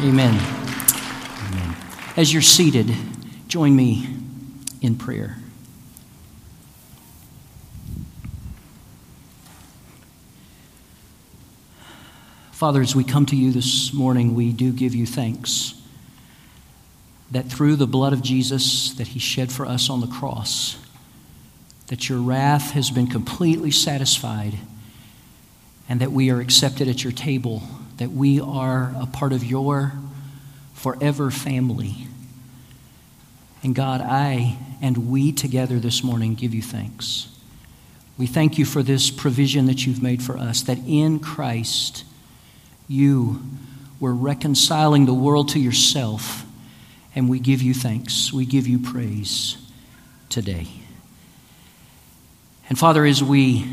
Amen. Amen. As you're seated, join me in prayer. Father, as we come to you this morning, we do give you thanks that through the blood of Jesus that he shed for us on the cross, that your wrath has been completely satisfied and that we are accepted at your table, that we are a part of your forever family. And God, I and we together this morning give you thanks. We thank you for this provision that you've made for us, that in Christ, you were reconciling the world to yourself, and we give you thanks. We give you praise today. And Father, as we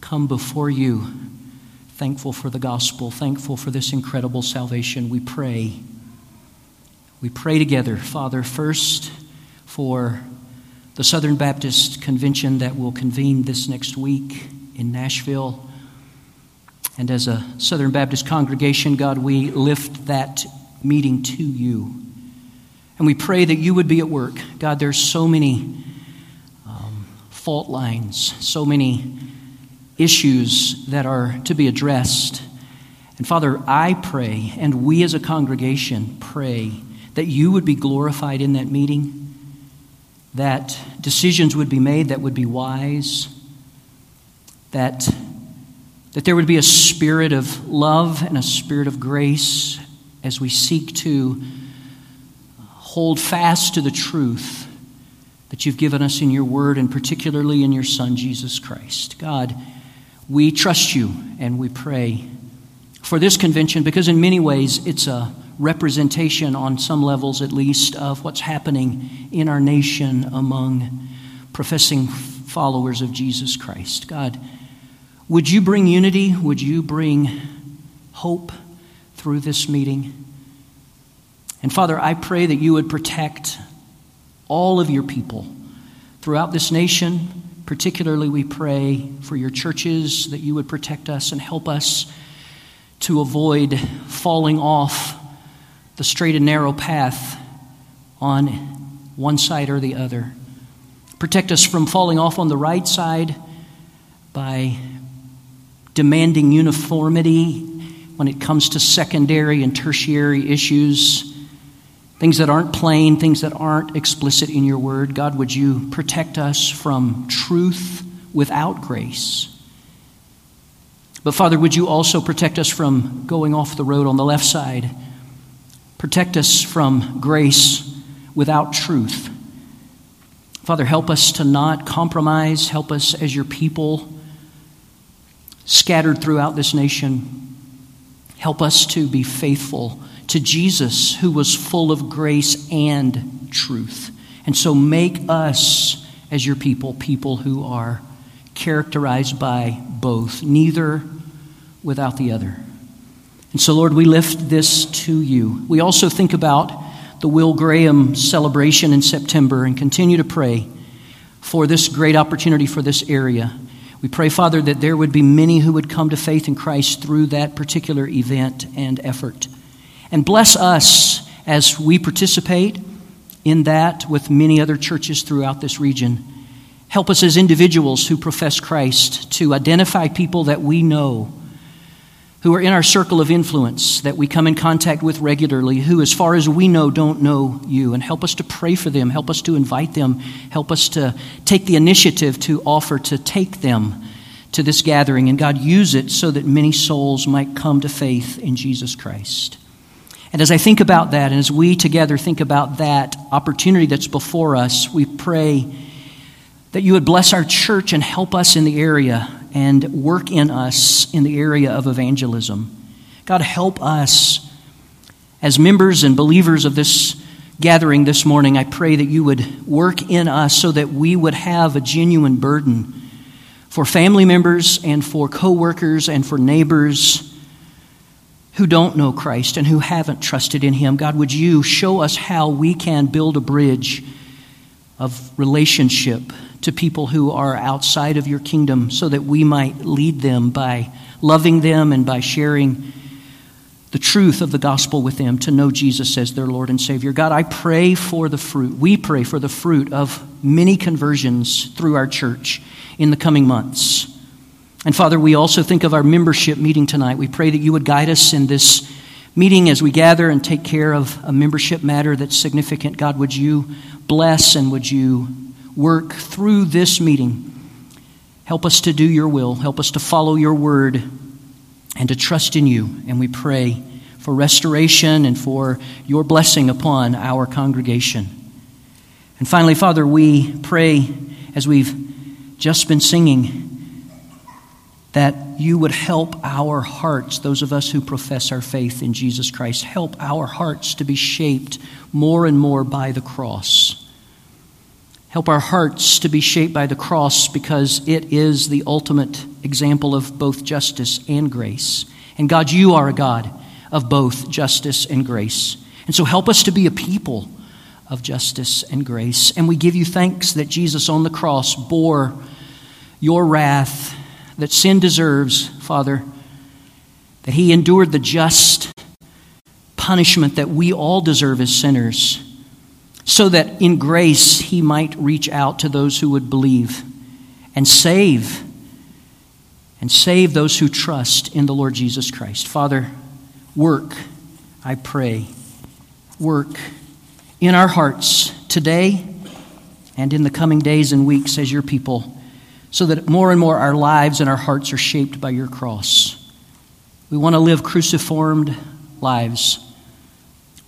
come before you, thankful for the gospel, thankful for this incredible salvation, we pray. We pray together, Father, first for the Southern Baptist Convention that will convene this next week in Nashville. And as a Southern Baptist congregation, God, we lift that meeting to you. And we pray that you would be at work. God, there's so many um, fault lines, so many issues that are to be addressed. And Father, I pray, and we as a congregation pray, that you would be glorified in that meeting, that decisions would be made that would be wise, that that there would be a spirit of love and a spirit of grace as we seek to hold fast to the truth that you've given us in your word and particularly in your Son, Jesus Christ. God, we trust you and we pray for this convention because, in many ways, it's a representation, on some levels at least, of what's happening in our nation among professing followers of Jesus Christ. God, would you bring unity? Would you bring hope through this meeting? And Father, I pray that you would protect all of your people throughout this nation. Particularly, we pray for your churches that you would protect us and help us to avoid falling off the straight and narrow path on one side or the other. Protect us from falling off on the right side by demanding uniformity when it comes to secondary and tertiary issues, things that aren't plain, things that aren't explicit in your word. God, would you protect us from truth without grace? But Father, would you also protect us from going off the road on the left side? Protect us from grace without truth. Father, help us to not compromise. Help us as your people scattered throughout this nation. Help us to be faithful to Jesus, who was full of grace and truth. And so make us, as your people, people who are characterized by both, neither without the other. And so, Lord, we lift this to you. We also think about the Will Graham celebration in September and continue to pray for this great opportunity for this area. We pray, Father, that there would be many who would come to faith in Christ through that particular event and effort. And bless us as we participate in that with many other churches throughout this region. Help us as individuals who profess Christ to identify people that we know who are in our circle of influence that we come in contact with regularly, who, as far as we know, don't know you. And help us to pray for them, help us to invite them, help us to take the initiative to offer to take them to this gathering. And God, use it so that many souls might come to faith in Jesus Christ. And as I think about that, and as we together think about that opportunity that's before us, we pray that you would bless our church and help us in the area and work in us in the area of evangelism. God, help us as members and believers of this gathering this morning. I pray that you would work in us so that we would have a genuine burden for family members and for coworkers and for neighbors who don't know Christ and who haven't trusted in him. God, would you show us how we can build a bridge of relationship to people who are outside of your kingdom so that we might lead them by loving them and by sharing the truth of the gospel with them to know Jesus as their Lord and Savior. God, I pray for the fruit. We pray for the fruit of many conversions through our church in the coming months. And Father, we also think of our membership meeting tonight. We pray that you would guide us in this meeting as we gather and take care of a membership matter that's significant. God, would you bless and would you work through this meeting? Help us to do your will, help us to follow your word and to trust in you. And we pray for restoration and for your blessing upon our congregation. And finally, Father, we pray as we've just been singing that you would help our hearts, those of us who profess our faith in Jesus Christ, help our hearts to be shaped more and more by the cross. Help our hearts to be shaped by the cross because it is the ultimate example of both justice and grace. And God, you are a God of both justice and grace. And so help us to be a people of justice and grace. And we give you thanks that Jesus on the cross bore your wrath that sin deserves, Father, that he endured the just punishment that we all deserve as sinners, so that in grace he might reach out to those who would believe and save and save those who trust in the Lord Jesus Christ. Father, work, I pray, work in our hearts today and in the coming days and weeks as your people so that more and more our lives and our hearts are shaped by your cross. We want to live cruciformed lives.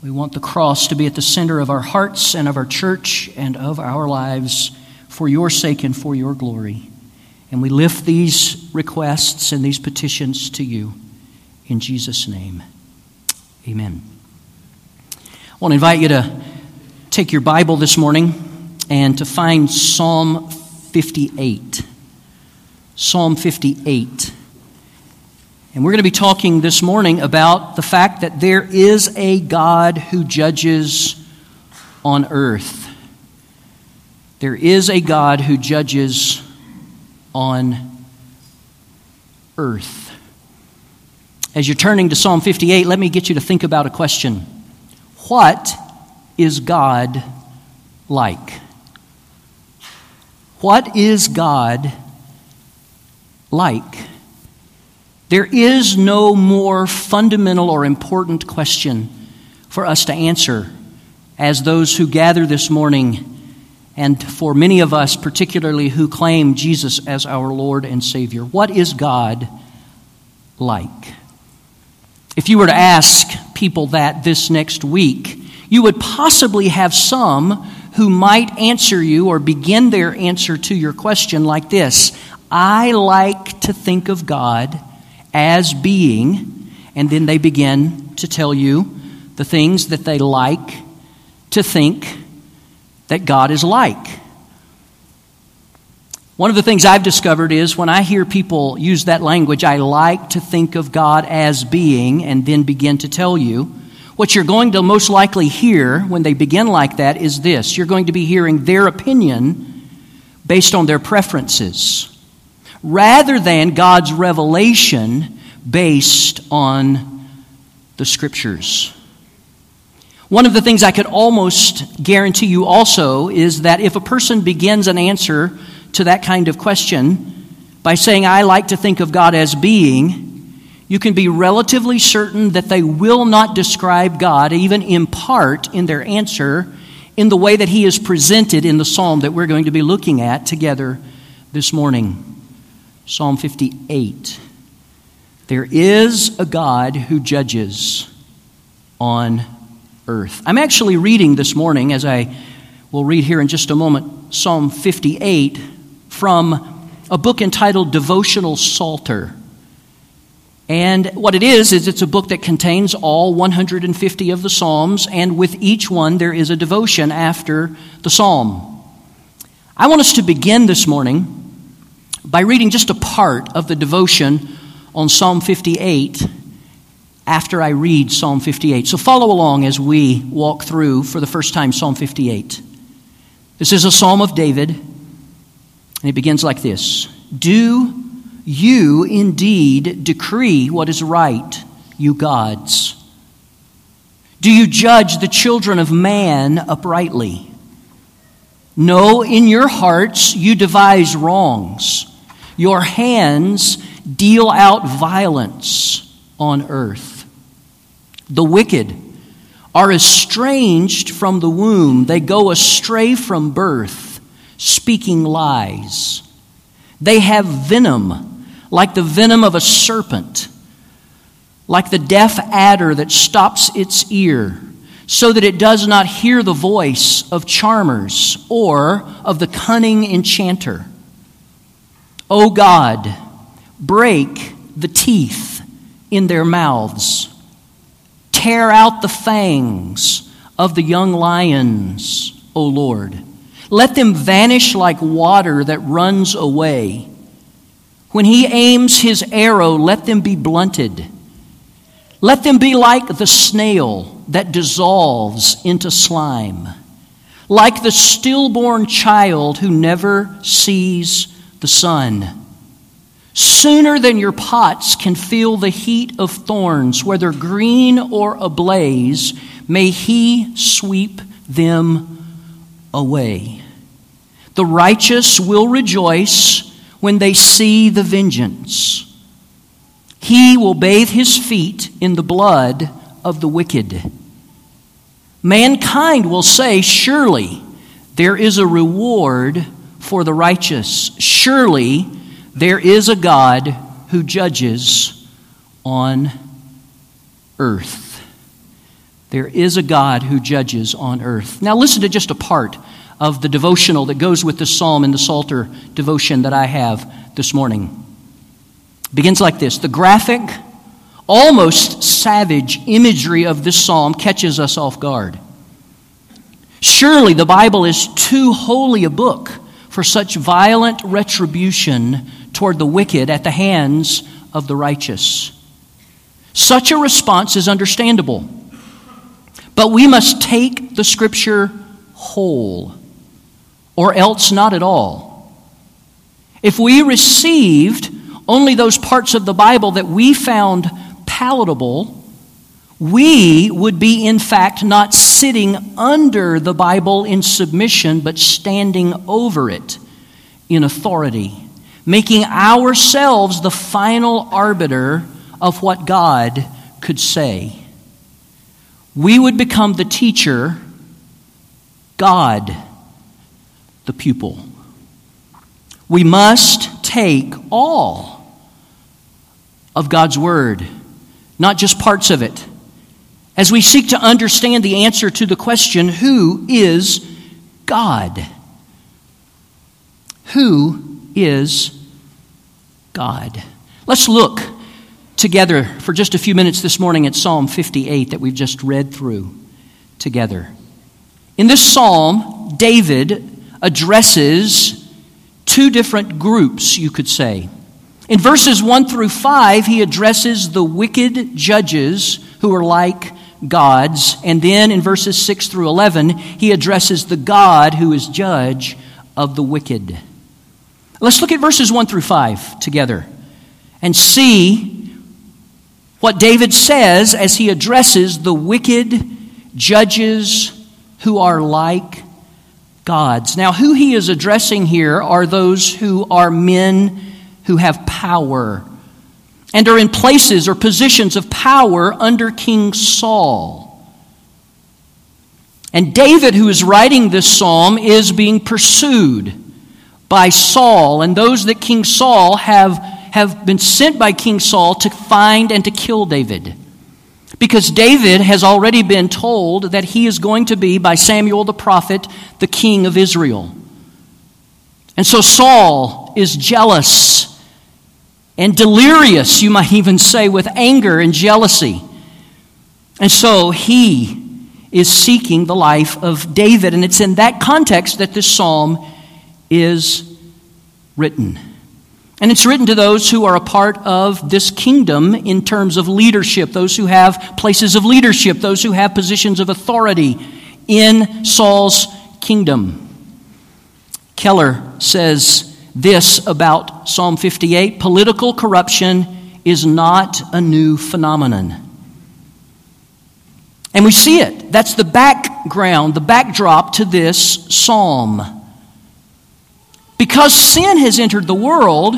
We want the cross to be at the center of our hearts and of our church and of our lives for your sake and for your glory. And we lift these requests and these petitions to you in Jesus' name. Amen. I want to invite you to take your Bible this morning and to find Psalm 58. Psalm 58. And we're going to be talking this morning about the fact that there is a God who judges on earth. There is a God who judges on earth. As you're turning to Psalm 58, let me get you to think about a question What is God like? What is God like. There is no more fundamental or important question for us to answer as those who gather this morning, and for many of us, particularly who claim Jesus as our Lord and Savior. What is God like? If you were to ask people that this next week, you would possibly have some who might answer you or begin their answer to your question like this I like to think of God as being, and then they begin to tell you the things that they like to think that God is like. One of the things I've discovered is when I hear people use that language, I like to think of God as being, and then begin to tell you. What you're going to most likely hear when they begin like that is this you're going to be hearing their opinion based on their preferences rather than God's revelation based on the scriptures. One of the things I could almost guarantee you also is that if a person begins an answer to that kind of question by saying, I like to think of God as being, you can be relatively certain that they will not describe God, even in part, in their answer, in the way that He is presented in the psalm that we're going to be looking at together this morning. Psalm 58. There is a God who judges on earth. I'm actually reading this morning, as I will read here in just a moment, Psalm 58 from a book entitled Devotional Psalter. And what it is, is it's a book that contains all 150 of the Psalms, and with each one there is a devotion after the Psalm. I want us to begin this morning by reading just a part of the devotion on Psalm 58 after I read Psalm 58. So follow along as we walk through for the first time Psalm 58. This is a psalm of David, and it begins like this Do you indeed decree what is right, you gods? Do you judge the children of man uprightly? No, in your hearts you devise wrongs. Your hands deal out violence on earth. The wicked are estranged from the womb, they go astray from birth, speaking lies. They have venom, like the venom of a serpent, like the deaf adder that stops its ear, so that it does not hear the voice of charmers or of the cunning enchanter. O God, break the teeth in their mouths, tear out the fangs of the young lions, O Lord. Let them vanish like water that runs away. When he aims his arrow, let them be blunted. Let them be like the snail that dissolves into slime, like the stillborn child who never sees the sun. Sooner than your pots can feel the heat of thorns, whether green or ablaze, may he sweep them away. The righteous will rejoice when they see the vengeance. He will bathe his feet in the blood of the wicked. Mankind will say, Surely there is a reward for the righteous. Surely there is a God who judges on earth. There is a God who judges on earth. Now, listen to just a part of the devotional that goes with the psalm in the Psalter devotion that I have this morning. It begins like this The graphic, almost savage imagery of this psalm catches us off guard. Surely the Bible is too holy a book for such violent retribution toward the wicked at the hands of the righteous. Such a response is understandable. But we must take the scripture whole, or else not at all. If we received only those parts of the Bible that we found palatable, we would be, in fact, not sitting under the Bible in submission, but standing over it in authority, making ourselves the final arbiter of what God could say we would become the teacher, God the pupil. We must take all of God's Word, not just parts of it, as we seek to understand the answer to the question who is God? Who is God? Let's look together for just a few minutes this morning at Psalm 58 that we've just read through together. In this psalm, David addresses two different groups, you could say. In verses 1 through 5, he addresses the wicked judges who are like gods. And then in verses 6 through 11, he addresses the God who is judge of the wicked. Let's look at verses 1 through 5 together and see what David says as he addresses the wicked judges who are like gods. Now, who he is addressing here are those who are men who have power and are in places or positions of power under King Saul. And David, who is writing this psalm, is being pursued by Saul and those that King Saul have have been sent by King Saul to find and to kill David. Because David has already been told that he is going to be, by Samuel the prophet, the king of Israel. And so Saul is jealous and delirious, you might even say, with anger and jealousy. And so he is seeking the life of David. And it's in that context that this psalm is written. And it's written to those who are a part of this kingdom in terms of leadership, those who have places of leadership, those who have positions of authority in Saul's kingdom. Keller says this about Psalm 58 political corruption is not a new phenomenon. And we see it. That's the background, the backdrop to this psalm. Because sin has entered the world,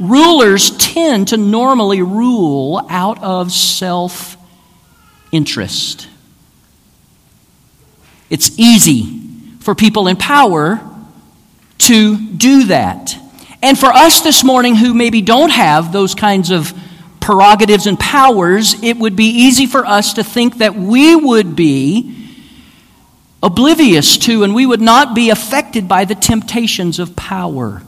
rulers tend to normally rule out of self interest. It's easy for people in power to do that. And for us this morning who maybe don't have those kinds of prerogatives and powers, it would be easy for us to think that we would be oblivious to and we would not be affected by the temptations of power.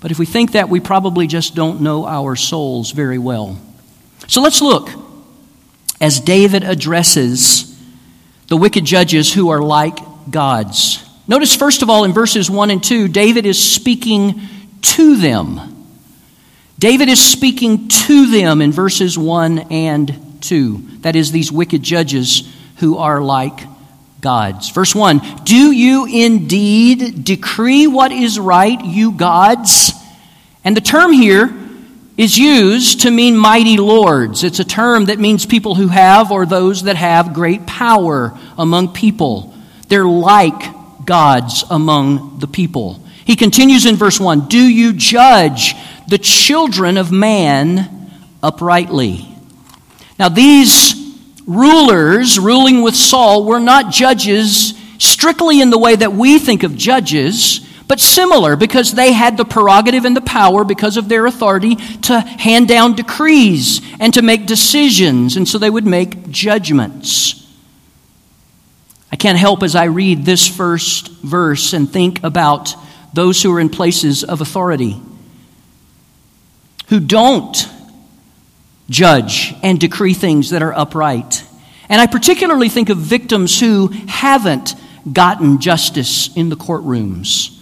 But if we think that, we probably just don't know our souls very well. So let's look as David addresses the wicked judges who are like gods. Notice, first of all, in verses 1 and 2, David is speaking to them. David is speaking to them in verses 1 and 2. That is, these wicked judges who are like gods. Verse 1 Do you indeed decree what is right, you gods? And the term here is used to mean mighty lords. It's a term that means people who have or those that have great power among people. They're like gods among the people. He continues in verse 1 Do you judge the children of man uprightly? Now, these rulers ruling with Saul were not judges strictly in the way that we think of judges but similar because they had the prerogative and the power because of their authority to hand down decrees and to make decisions, and so they would make judgments. I can't help as I read this first verse and think about those who are in places of authority who don't judge and decree things that are upright. And I particularly think of victims who haven't gotten justice in the courtrooms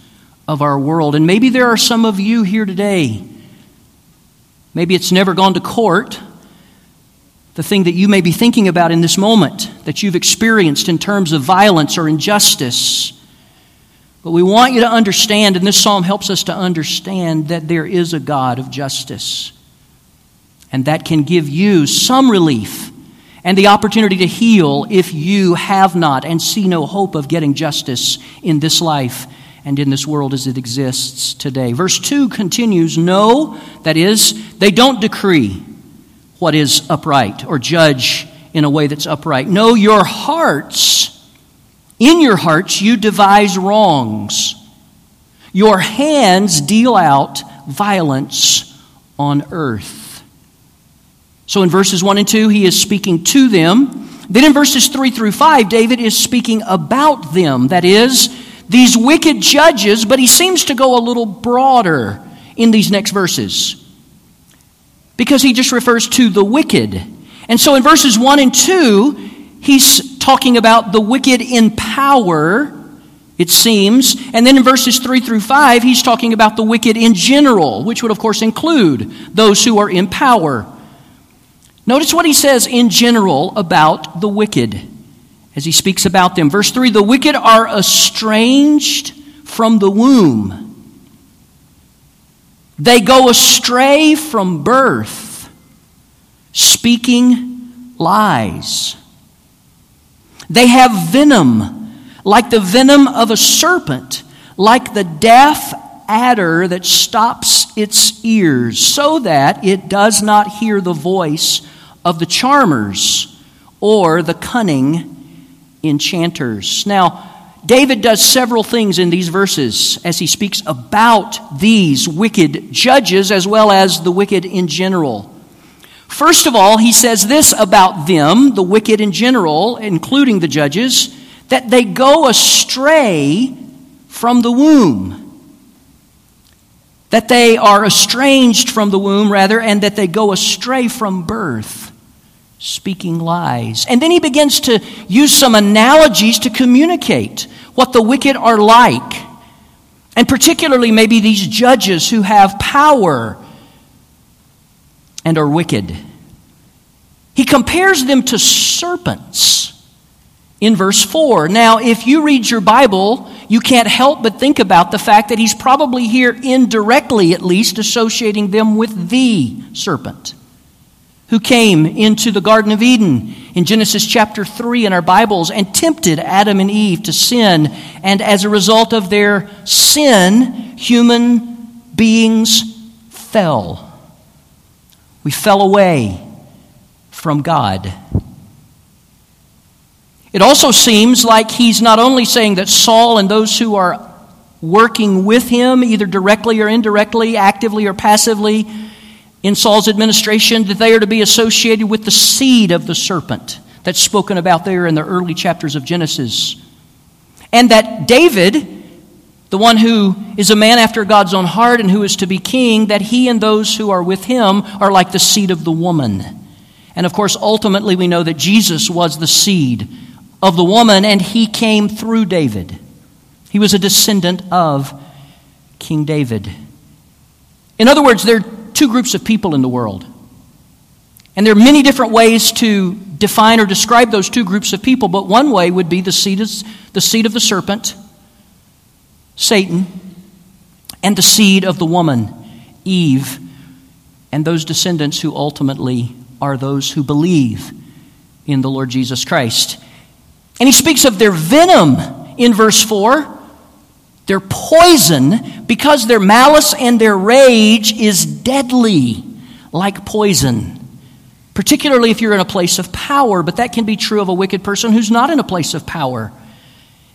of our world. And maybe there are some of you here today. Maybe it's never gone to court. The thing that you may be thinking about in this moment that you've experienced in terms of violence or injustice. But we want you to understand, and this psalm helps us to understand, that there is a God of justice. And that can give you some relief and the opportunity to heal if you have not and see no hope of getting justice in this life and in this world as it exists today. Verse 2 continues No, that is, they don't decree what is upright or judge in a way that's upright. No, your hearts, in your hearts, you devise wrongs. Your hands deal out violence on earth. So in verses 1 and 2, he is speaking to them. Then in verses 3 through 5, David is speaking about them. That is, these wicked judges, but he seems to go a little broader in these next verses because he just refers to the wicked. And so in verses 1 and 2, he's talking about the wicked in power, it seems. And then in verses 3 through 5, he's talking about the wicked in general, which would, of course, include those who are in power. Notice what he says in general about the wicked as he speaks about them. Verse 3 The wicked are estranged from the womb, they go astray from birth, speaking lies. They have venom, like the venom of a serpent, like the deaf adder that stops its ears, so that it does not hear the voice of the charmers or the cunning enchanters. Now, David does several things in these verses as he speaks about these wicked judges as well as the wicked in general. First of all, he says this about them, the wicked in general, including the judges, that they go astray from the womb. That they are estranged from the womb, rather, and that they go astray from birth speaking lies. And then he begins to use some analogies to communicate what the wicked are like. And particularly, maybe these judges who have power and are wicked. He compares them to serpents in verse 4. Now, if you read your Bible, you can't help but think about the fact that he's probably here indirectly, at least, associating them with the serpent. Who came into the Garden of Eden in Genesis chapter 3 in our Bibles and tempted Adam and Eve to sin. And as a result of their sin, human beings fell. We fell away from God. It also seems like he's not only saying that Saul and those who are working with him, either directly or indirectly, actively or passively, in Saul's administration, that they are to be associated with the seed of the serpent that's spoken about there in the early chapters of Genesis. And that David, the one who is a man after God's own heart and who is to be king, that he and those who are with him are like the seed of the woman. And of course, ultimately, we know that Jesus was the seed of the woman, and he came through David. He was a descendant of King David. In other words, there two groups of people in the world. And there are many different ways to define or describe those two groups of people, but one way would be the seed of the, seed of the serpent, Satan, and the seed of the woman, Eve, and those descendants who ultimately are those who believe in the Lord Jesus Christ. And he speaks of their venom in verse 4. Their poison, because their malice and their rage is deadly, like poison. Particularly if you're in a place of power, but that can be true of a wicked person who's not in a place of power.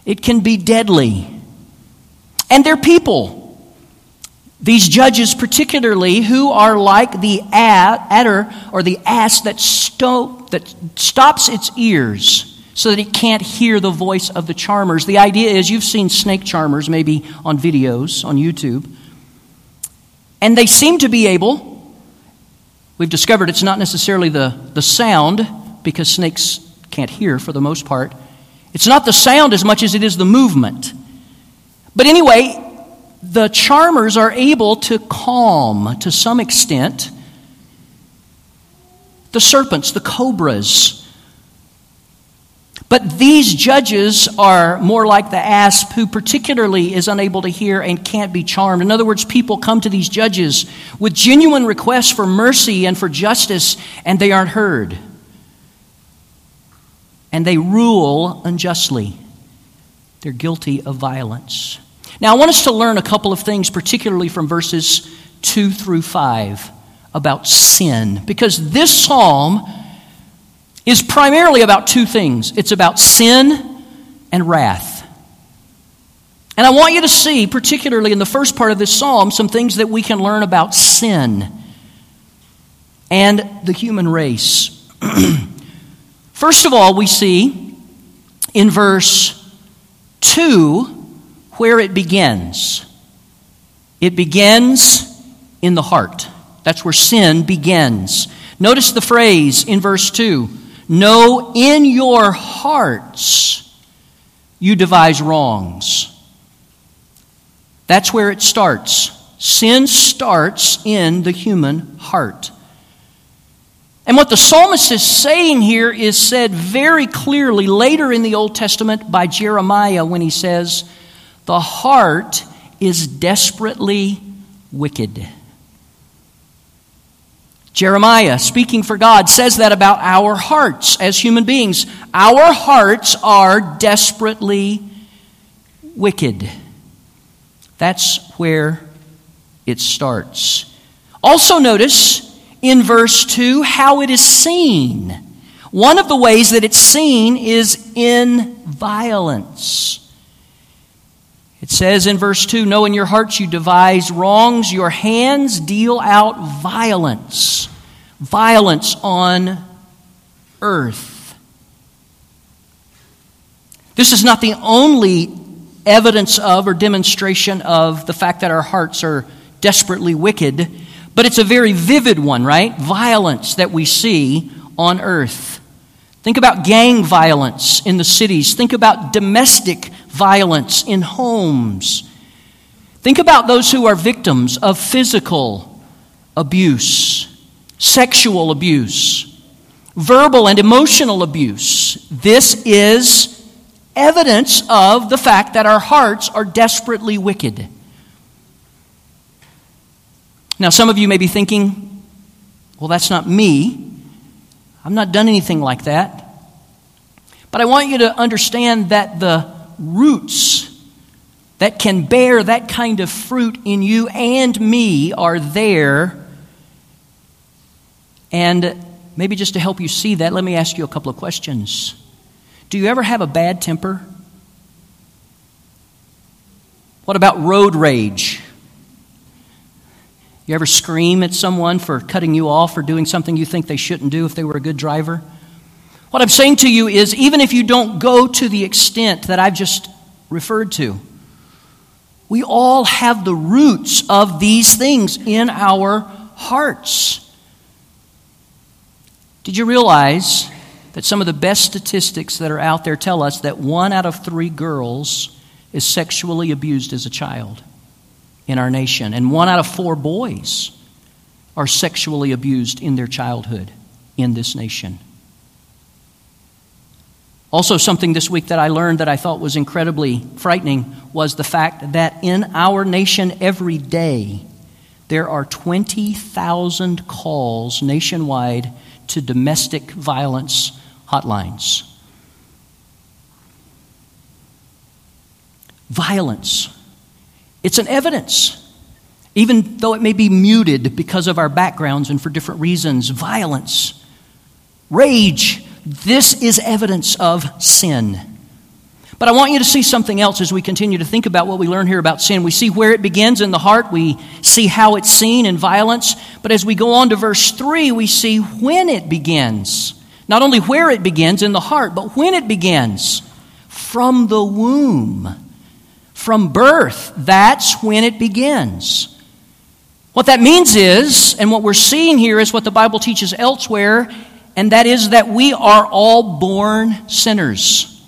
It can be deadly. And their people, these judges, particularly, who are like the adder or the asp that, sto- that stops its ears so that it can't hear the voice of the charmers. The idea is you've seen snake charmers maybe on videos on YouTube, and they seem to be able, we've discovered it's not necessarily the, the sound, because snakes can't hear for the most part. It's not the sound as much as it is the movement. But anyway, the charmers are able to calm to some extent the serpents, the cobras, but these judges are more like the asp who particularly is unable to hear and can't be charmed. In other words, people come to these judges with genuine requests for mercy and for justice, and they aren't heard. And they rule unjustly. They're guilty of violence. Now, I want us to learn a couple of things, particularly from verses 2 through 5, about sin, because this psalm is primarily about two things it's about sin and wrath. And I want you to see, particularly in the first part of this psalm, some things that we can learn about sin and the human race. first of all, we see in verse 2 where it begins. It begins in the heart. That's where sin begins. Notice the phrase in verse 2 No in your hearts you devise wrongs. That's where it starts. Sin starts in the human heart. And what the psalmist is saying here is said very clearly later in the Old Testament by Jeremiah when he says, The heart is desperately wicked. Jeremiah, speaking for God, says that about our hearts as human beings. Our hearts are desperately wicked. That's where it starts. Also, notice in verse 2 how it is seen. One of the ways that it's seen is in violence. It says in verse 2 No in your hearts you devise wrongs, your hands deal out violence. Violence on earth. This is not the only evidence of or demonstration of the fact that our hearts are desperately wicked, but it's a very vivid one, right? Violence that we see on earth. Think about gang violence in the cities. Think about domestic violence in homes. Think about those who are victims of physical abuse, sexual abuse, verbal and emotional abuse. This is evidence of the fact that our hearts are desperately wicked. Now, some of you may be thinking, well, that's not me. I've not done anything like that. But I want you to understand that the roots that can bear that kind of fruit in you and me are there. And maybe just to help you see that, let me ask you a couple of questions. Do you ever have a bad temper? What about road rage? You ever scream at someone for cutting you off or doing something you think they shouldn't do if they were a good driver? What I'm saying to you is even if you don't go to the extent that I've just referred to, we all have the roots of these things in our hearts. Did you realize that some of the best statistics that are out there tell us that one out of three girls is sexually abused as a child in our nation, and one out of four boys are sexually abused in their childhood in this nation? Also, something this week that I learned that I thought was incredibly frightening was the fact that in our nation every day there are 20,000 calls nationwide to domestic violence hotlines. Violence. It's an evidence. Even though it may be muted because of our backgrounds and for different reasons, violence, rage, this is evidence of sin. But I want you to see something else as we continue to think about what we learn here about sin. We see where it begins in the heart, we see how it's seen in violence. But as we go on to verse 3, we see when it begins. Not only where it begins in the heart, but when it begins. From the womb, from birth, that's when it begins. What that means is, and what we're seeing here is what the Bible teaches elsewhere and that is that we are all born sinners.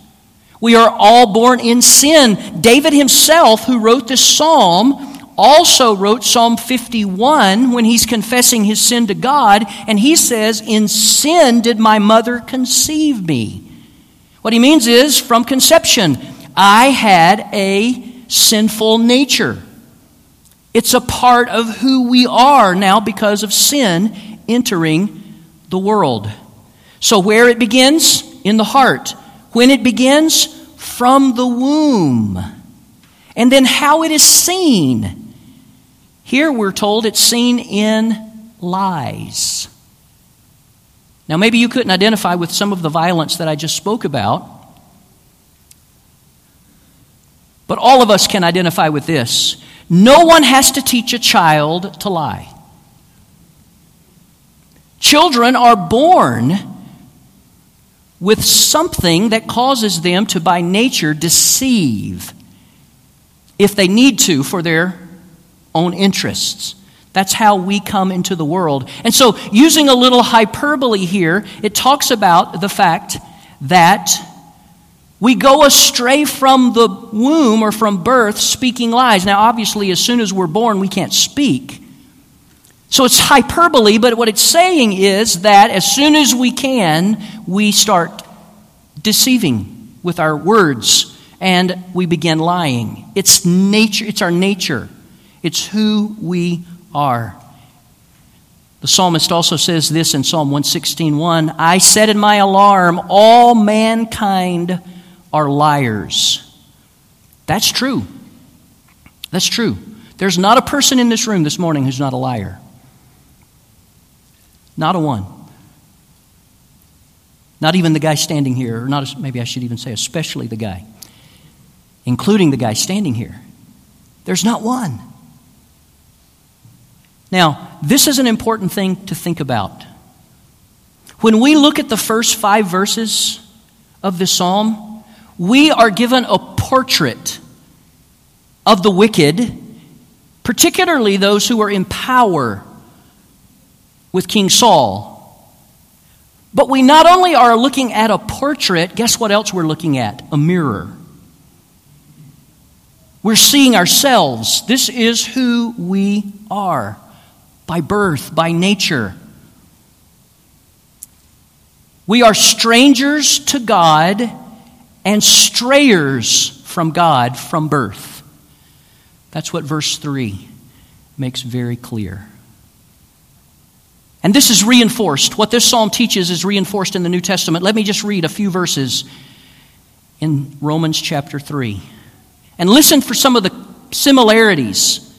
We are all born in sin. David himself, who wrote this psalm, also wrote Psalm 51 when he's confessing his sin to God, and he says, In sin did my mother conceive me. What he means is, from conception, I had a sinful nature. It's a part of who we are now because of sin entering the world. So, where it begins? In the heart. When it begins? From the womb. And then how it is seen. Here we're told it's seen in lies. Now, maybe you couldn't identify with some of the violence that I just spoke about, but all of us can identify with this. No one has to teach a child to lie. Children are born with something that causes them to, by nature, deceive if they need to for their own interests. That's how we come into the world. And so, using a little hyperbole here, it talks about the fact that we go astray from the womb or from birth speaking lies. Now, obviously, as soon as we're born, we can't speak. So it's hyperbole, but what it's saying is that as soon as we can, we start deceiving with our words and we begin lying. It's nature, it's our nature. It's who we are. The psalmist also says this in Psalm 116:1, I said in my alarm, all mankind are liars. That's true. That's true. There's not a person in this room this morning who's not a liar. Not a one. Not even the guy standing here, or not, maybe I should even say, especially the guy, including the guy standing here. There's not one. Now, this is an important thing to think about. When we look at the first five verses of this psalm, we are given a portrait of the wicked, particularly those who are in power with King Saul. But we not only are looking at a portrait, guess what else we're looking at? A mirror. We're seeing ourselves. This is who we are by birth, by nature. We are strangers to God and strayers from God from birth. That's what verse 3 makes very clear. And this is reinforced. What this psalm teaches is reinforced in the New Testament. Let me just read a few verses in Romans chapter 3. And listen for some of the similarities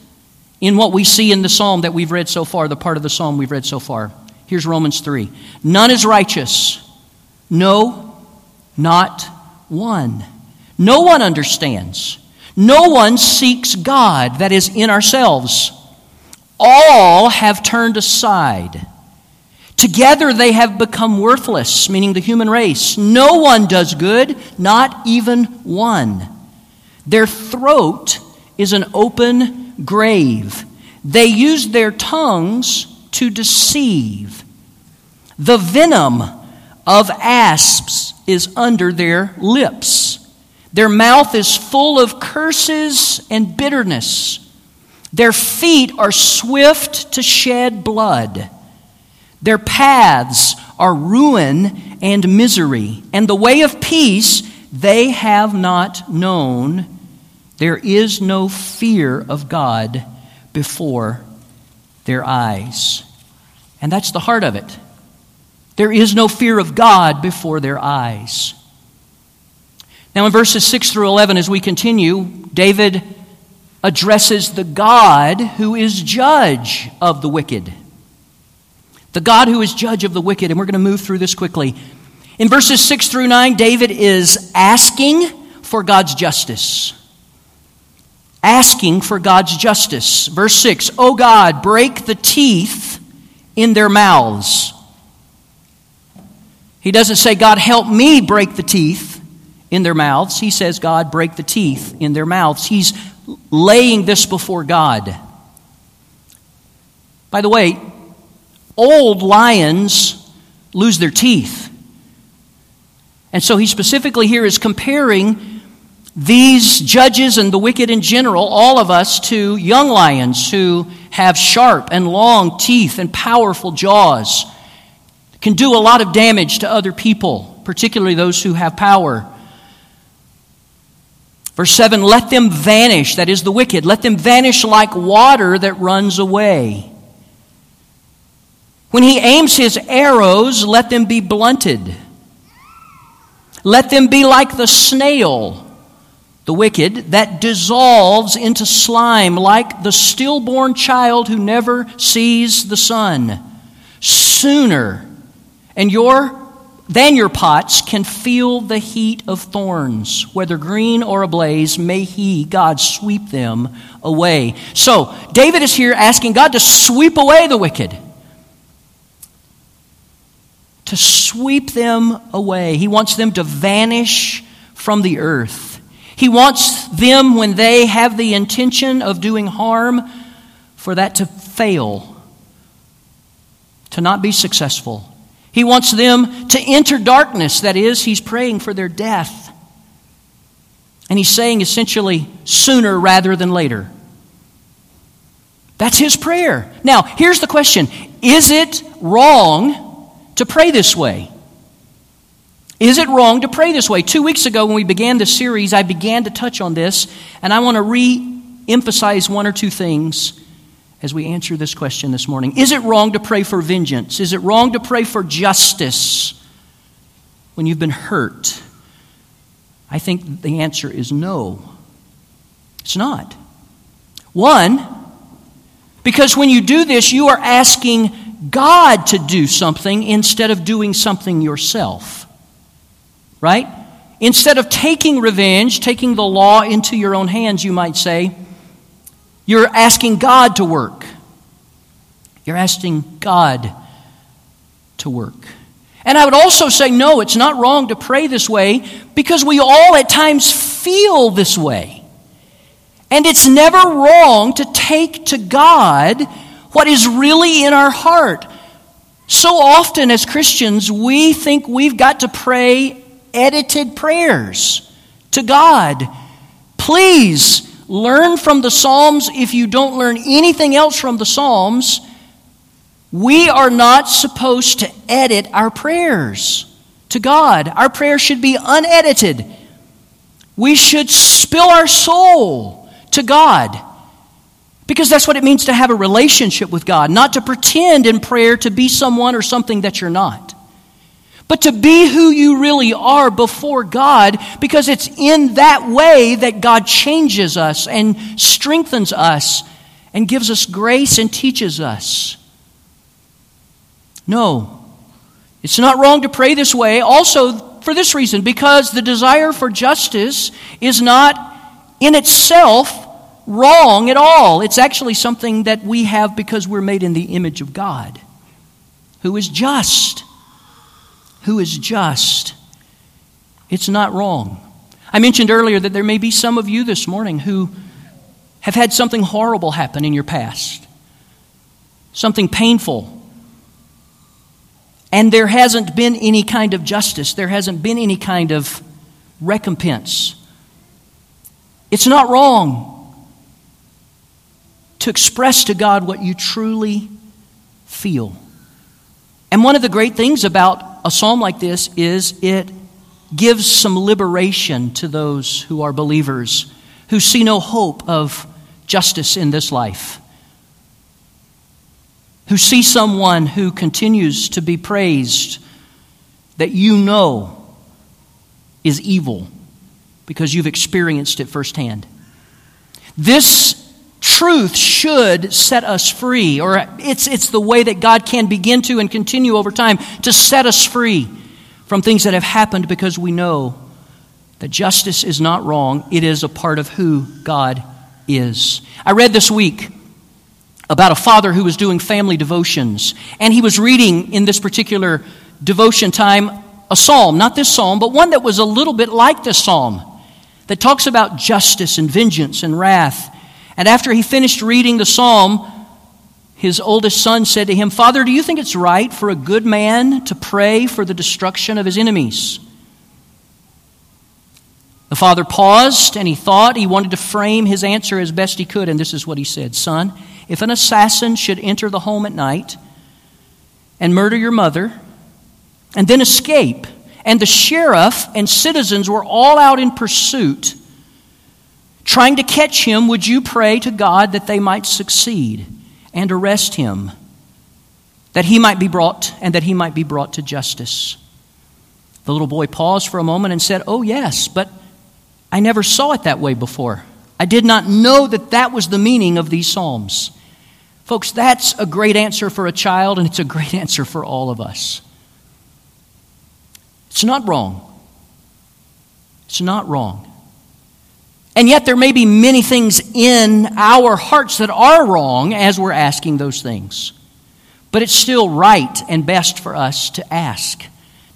in what we see in the psalm that we've read so far, the part of the psalm we've read so far. Here's Romans 3 None is righteous. No, not one. No one understands. No one seeks God, that is, in ourselves. All have turned aside. Together they have become worthless, meaning the human race. No one does good, not even one. Their throat is an open grave. They use their tongues to deceive. The venom of asps is under their lips. Their mouth is full of curses and bitterness. Their feet are swift to shed blood. Their paths are ruin and misery, and the way of peace they have not known. There is no fear of God before their eyes. And that's the heart of it. There is no fear of God before their eyes. Now, in verses 6 through 11, as we continue, David addresses the God who is judge of the wicked. The God who is judge of the wicked. And we're going to move through this quickly. In verses 6 through 9, David is asking for God's justice. Asking for God's justice. Verse 6 O God, break the teeth in their mouths he doesn't say, God, help me break the teeth in their mouths. He says, God, break the teeth in their mouths. He's laying this before God. By the way, old lions lose their teeth. And so he specifically here is comparing these judges and the wicked in general, all of us, to young lions who have sharp and long teeth and powerful jaws can do a lot of damage to other people, particularly those who have power. Verse 7 Let them vanish, that is the wicked. Let them vanish like water that runs away. When he aims his arrows, let them be blunted. Let them be like the snail, the wicked, that dissolves into slime, like the stillborn child who never sees the sun. Sooner and your then your pots can feel the heat of thorns. Whether green or ablaze, may He, God, sweep them away. So, David is here asking God to sweep away the wicked. To sweep them away. He wants them to vanish from the earth. He wants them, when they have the intention of doing harm, for that to fail, to not be successful he wants them to enter darkness. That is, he's praying for their death. And he's saying essentially, sooner rather than later. That's his prayer. Now, here's the question Is it wrong to pray this way? Is it wrong to pray this way? Two weeks ago, when we began this series, I began to touch on this, and I want to re emphasize one or two things as we answer this question this morning. Is it wrong to pray for vengeance? Is it wrong to pray for justice when you've been hurt? I think the answer is no. It's not. One, because when you do this, you are asking God to do something instead of doing something yourself. Right? Instead of taking revenge, taking the law into your own hands, you might say, you're asking God to work. You're asking God to work. And I would also say, no, it's not wrong to pray this way because we all at times feel this way. And it's never wrong to take to God what is really in our heart. So often as Christians, we think we've got to pray edited prayers to God. Please learn from the Psalms if you don't learn anything else from the Psalms. We are not supposed to edit our prayers to God. Our prayers should be unedited. We should spill our soul to God. Because that's what it means to have a relationship with God, not to pretend in prayer to be someone or something that you're not, but to be who you really are before God, because it's in that way that God changes us and strengthens us and gives us grace and teaches us. No, it's not wrong to pray this way. Also, for this reason, because the desire for justice is not in itself wrong at all. It's actually something that we have because we're made in the image of God, who is just. Who is just. It's not wrong. I mentioned earlier that there may be some of you this morning who have had something horrible happen in your past, something painful. And there hasn't been any kind of justice, there hasn't been any kind of recompense. It's not wrong to express to God what you truly feel. And one of the great things about a psalm like this is it gives some liberation to those who are believers who see no hope of justice in this life, who see someone who continues to be praised that you know is evil because you've experienced it firsthand. This truth should set us free, or it's, it's the way that God can begin to and continue over time to set us free from things that have happened because we know that justice is not wrong, it is a part of who God is. I read this week about a father who was doing family devotions, and he was reading in this particular devotion time a psalm, not this psalm, but one that was a little bit like this psalm, that talks about justice and vengeance and wrath. And after he finished reading the psalm, his oldest son said to him, Father, do you think it's right for a good man to pray for the destruction of his enemies? The father paused and he thought he wanted to frame his answer as best he could, and this is what he said Son, if an assassin should enter the home at night and murder your mother and then escape, and the sheriff and citizens were all out in pursuit, trying to catch him, would you pray to God that they might succeed and arrest him, that he might be brought and that he might be brought to justice? The little boy paused for a moment and said, Oh, yes, but I never saw it that way before. I did not know that that was the meaning of these Psalms. Folks, that's a great answer for a child, and it's a great answer for all of us. It's not wrong. It's not wrong. And yet, there may be many things in our hearts that are wrong as we're asking those things. But it's still right and best for us to ask,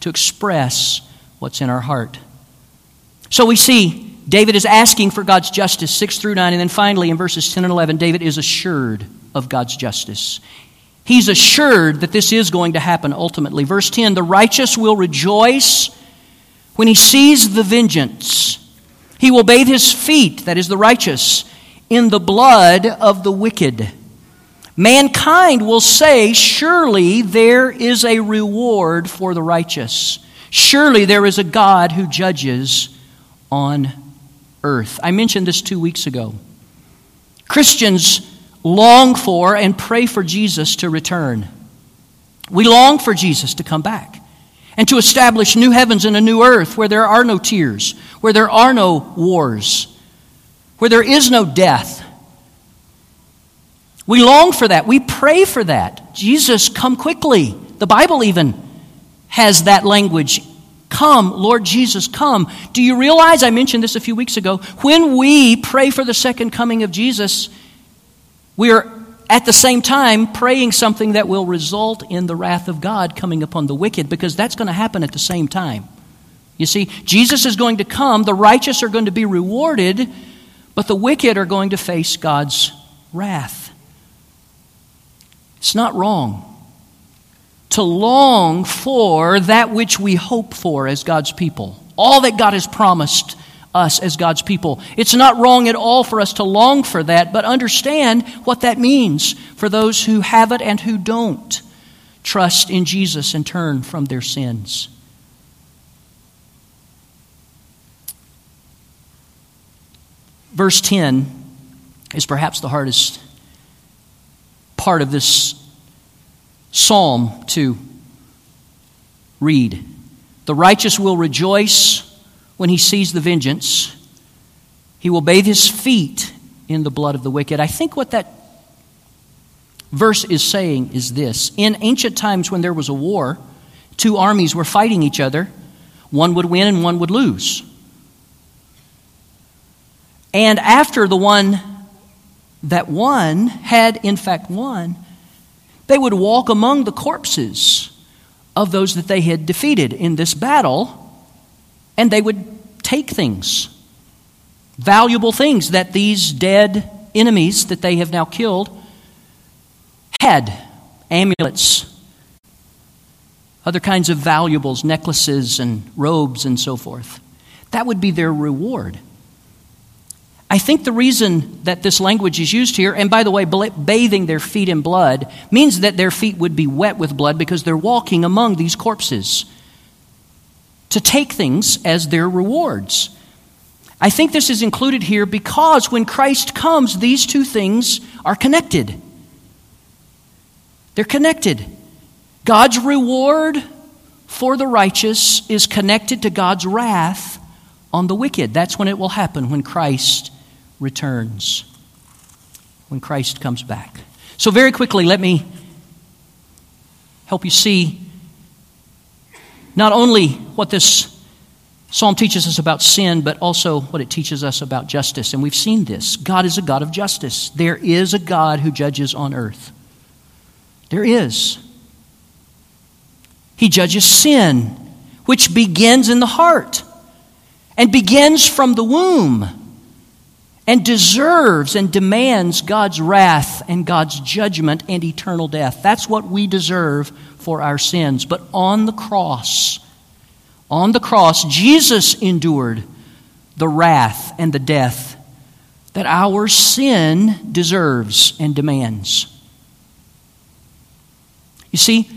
to express what's in our heart. So we see David is asking for God's justice, 6 through 9. And then finally, in verses 10 and 11, David is assured of God's justice. He's assured that this is going to happen ultimately. Verse 10 The righteous will rejoice when he sees the vengeance he will bathe his feet, that is the righteous, in the blood of the wicked. Mankind will say, Surely there is a reward for the righteous. Surely there is a God who judges on earth. I mentioned this two weeks ago. Christians long for and pray for Jesus to return. We long for Jesus to come back and to establish new heavens and a new earth where there are no tears, where there are no wars, where there is no death. We long for that. We pray for that. Jesus, come quickly. The Bible even has that language. Come, Lord Jesus, come. Do you realize? I mentioned this a few weeks ago. When we pray for the second coming of Jesus, we are at the same time praying something that will result in the wrath of God coming upon the wicked because that's going to happen at the same time. You see, Jesus is going to come, the righteous are going to be rewarded, but the wicked are going to face God's wrath. It's not wrong to long for that which we hope for as God's people. All that God has promised us as God's people. It's not wrong at all for us to long for that, but understand what that means for those who have it and who don't trust in Jesus and turn from their sins. Verse 10 is perhaps the hardest part of this psalm to read. The righteous will rejoice when he sees the vengeance. He will bathe his feet in the blood of the wicked. I think what that verse is saying is this In ancient times, when there was a war, two armies were fighting each other. One would win and one would lose. And after the one that won had, in fact, won, they would walk among the corpses of those that they had defeated in this battle, and they would take things, valuable things that these dead enemies that they have now killed had amulets, other kinds of valuables, necklaces and robes and so forth. That would be their reward. I think the reason that this language is used here, and by the way, bathing their feet in blood, means that their feet would be wet with blood because they're walking among these corpses to take things as their rewards. I think this is included here because when Christ comes, these two things are connected. They're connected. God's reward for the righteous is connected to God's wrath on the wicked. That's when it will happen, when Christ returns, when Christ comes back. So, very quickly, let me help you see not only what this psalm teaches us about sin, but also what it teaches us about justice. And we've seen this. God is a God of justice. There is a God who judges on earth. There is. He judges sin, which begins in the heart and begins from the womb and deserves and demands God's wrath and God's judgment and eternal death. That's what we deserve for our sins. But on the cross, on the cross, Jesus endured the wrath and the death that our sin deserves and demands. You see,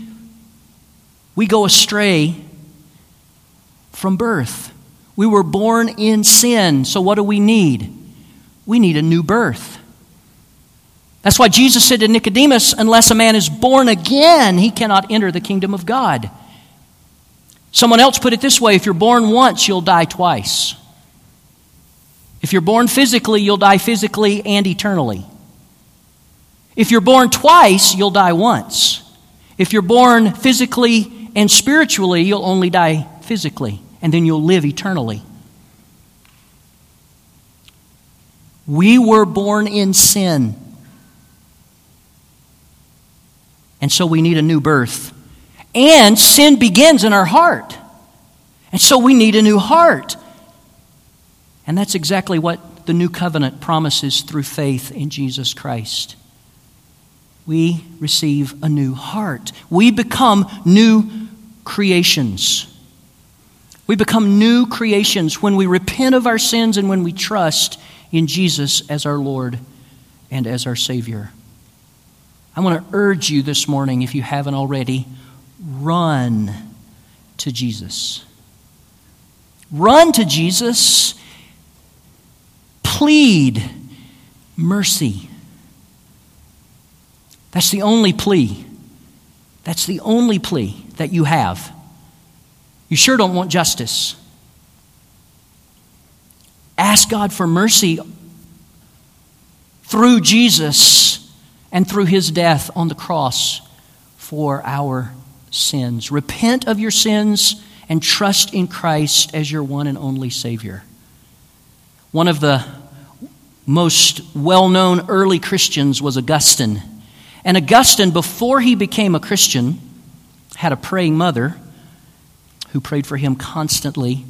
we go astray from birth. We were born in sin, so what do we need? We need a new birth. That's why Jesus said to Nicodemus, Unless a man is born again, he cannot enter the kingdom of God. Someone else put it this way if you're born once, you'll die twice. If you're born physically, you'll die physically and eternally. If you're born twice, you'll die once. If you're born physically and spiritually, you'll only die physically, and then you'll live eternally. We were born in sin. And so we need a new birth. And sin begins in our heart. And so we need a new heart. And that's exactly what the new covenant promises through faith in Jesus Christ we receive a new heart. We become new creations. We become new creations when we repent of our sins and when we trust in Jesus as our Lord and as our Savior. I want to urge you this morning, if you haven't already, run to Jesus. Run to Jesus. Plead mercy. That's the only plea. That's the only plea that you have. You sure don't want justice. Ask God for mercy through Jesus and through his death on the cross for our sins. Repent of your sins and trust in Christ as your one and only Savior. One of the most well known early Christians was Augustine. And Augustine, before he became a Christian, had a praying mother who prayed for him constantly.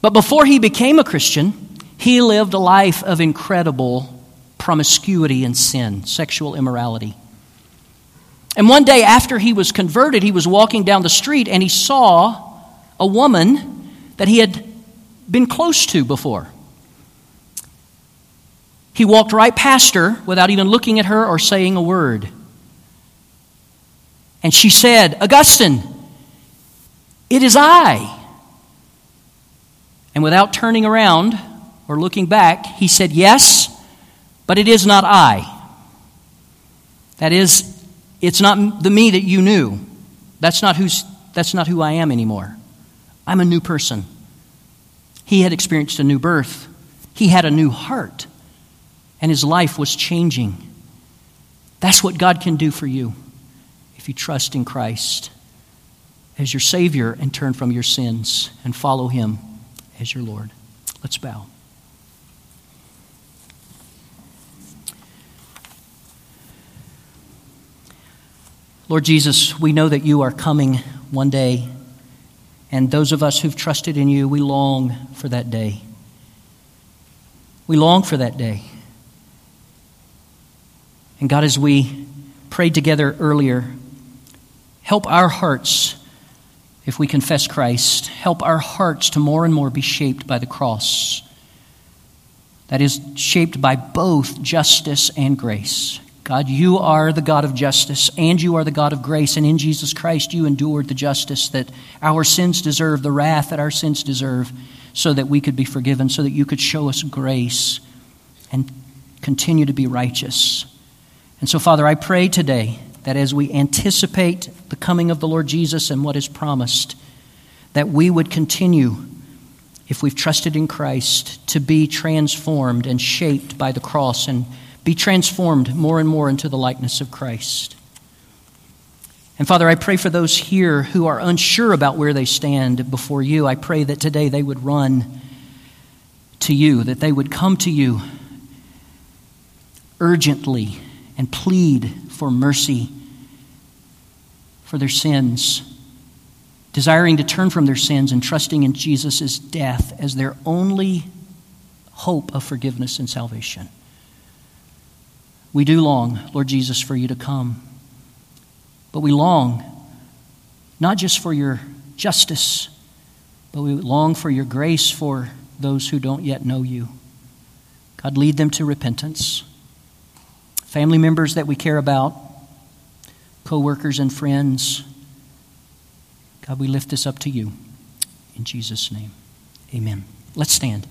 But before he became a Christian, he lived a life of incredible promiscuity and sin, sexual immorality. And one day after he was converted, he was walking down the street and he saw a woman that he had been close to before. He walked right past her without even looking at her or saying a word. And she said, Augustine, it is I. And without turning around or looking back, he said, Yes, but it is not I. That is, it's not the me that you knew. That's not, who's, that's not who I am anymore. I'm a new person. He had experienced a new birth, he had a new heart, and his life was changing. That's what God can do for you if you trust in Christ as your Savior and turn from your sins and follow Him as your Lord. Let's bow. Lord Jesus, we know that you are coming one day, and those of us who've trusted in you, we long for that day. We long for that day. And God, as we prayed together earlier, help our hearts, if we confess Christ, help our hearts to more and more be shaped by the cross. That is, shaped by both justice and grace. God, you are the God of justice and you are the God of grace. And in Jesus Christ, you endured the justice that our sins deserve, the wrath that our sins deserve, so that we could be forgiven, so that you could show us grace and continue to be righteous. And so, Father, I pray today that as we anticipate the coming of the Lord Jesus and what is promised, that we would continue, if we've trusted in Christ, to be transformed and shaped by the cross and be transformed more and more into the likeness of Christ. And Father, I pray for those here who are unsure about where they stand before you. I pray that today they would run to you, that they would come to you urgently and plead for mercy for their sins, desiring to turn from their sins and trusting in Jesus' death as their only hope of forgiveness and salvation. We do long, Lord Jesus, for you to come. But we long not just for your justice, but we long for your grace for those who don't yet know you. God, lead them to repentance. Family members that we care about, co workers and friends, God, we lift this up to you. In Jesus' name, amen. Let's stand.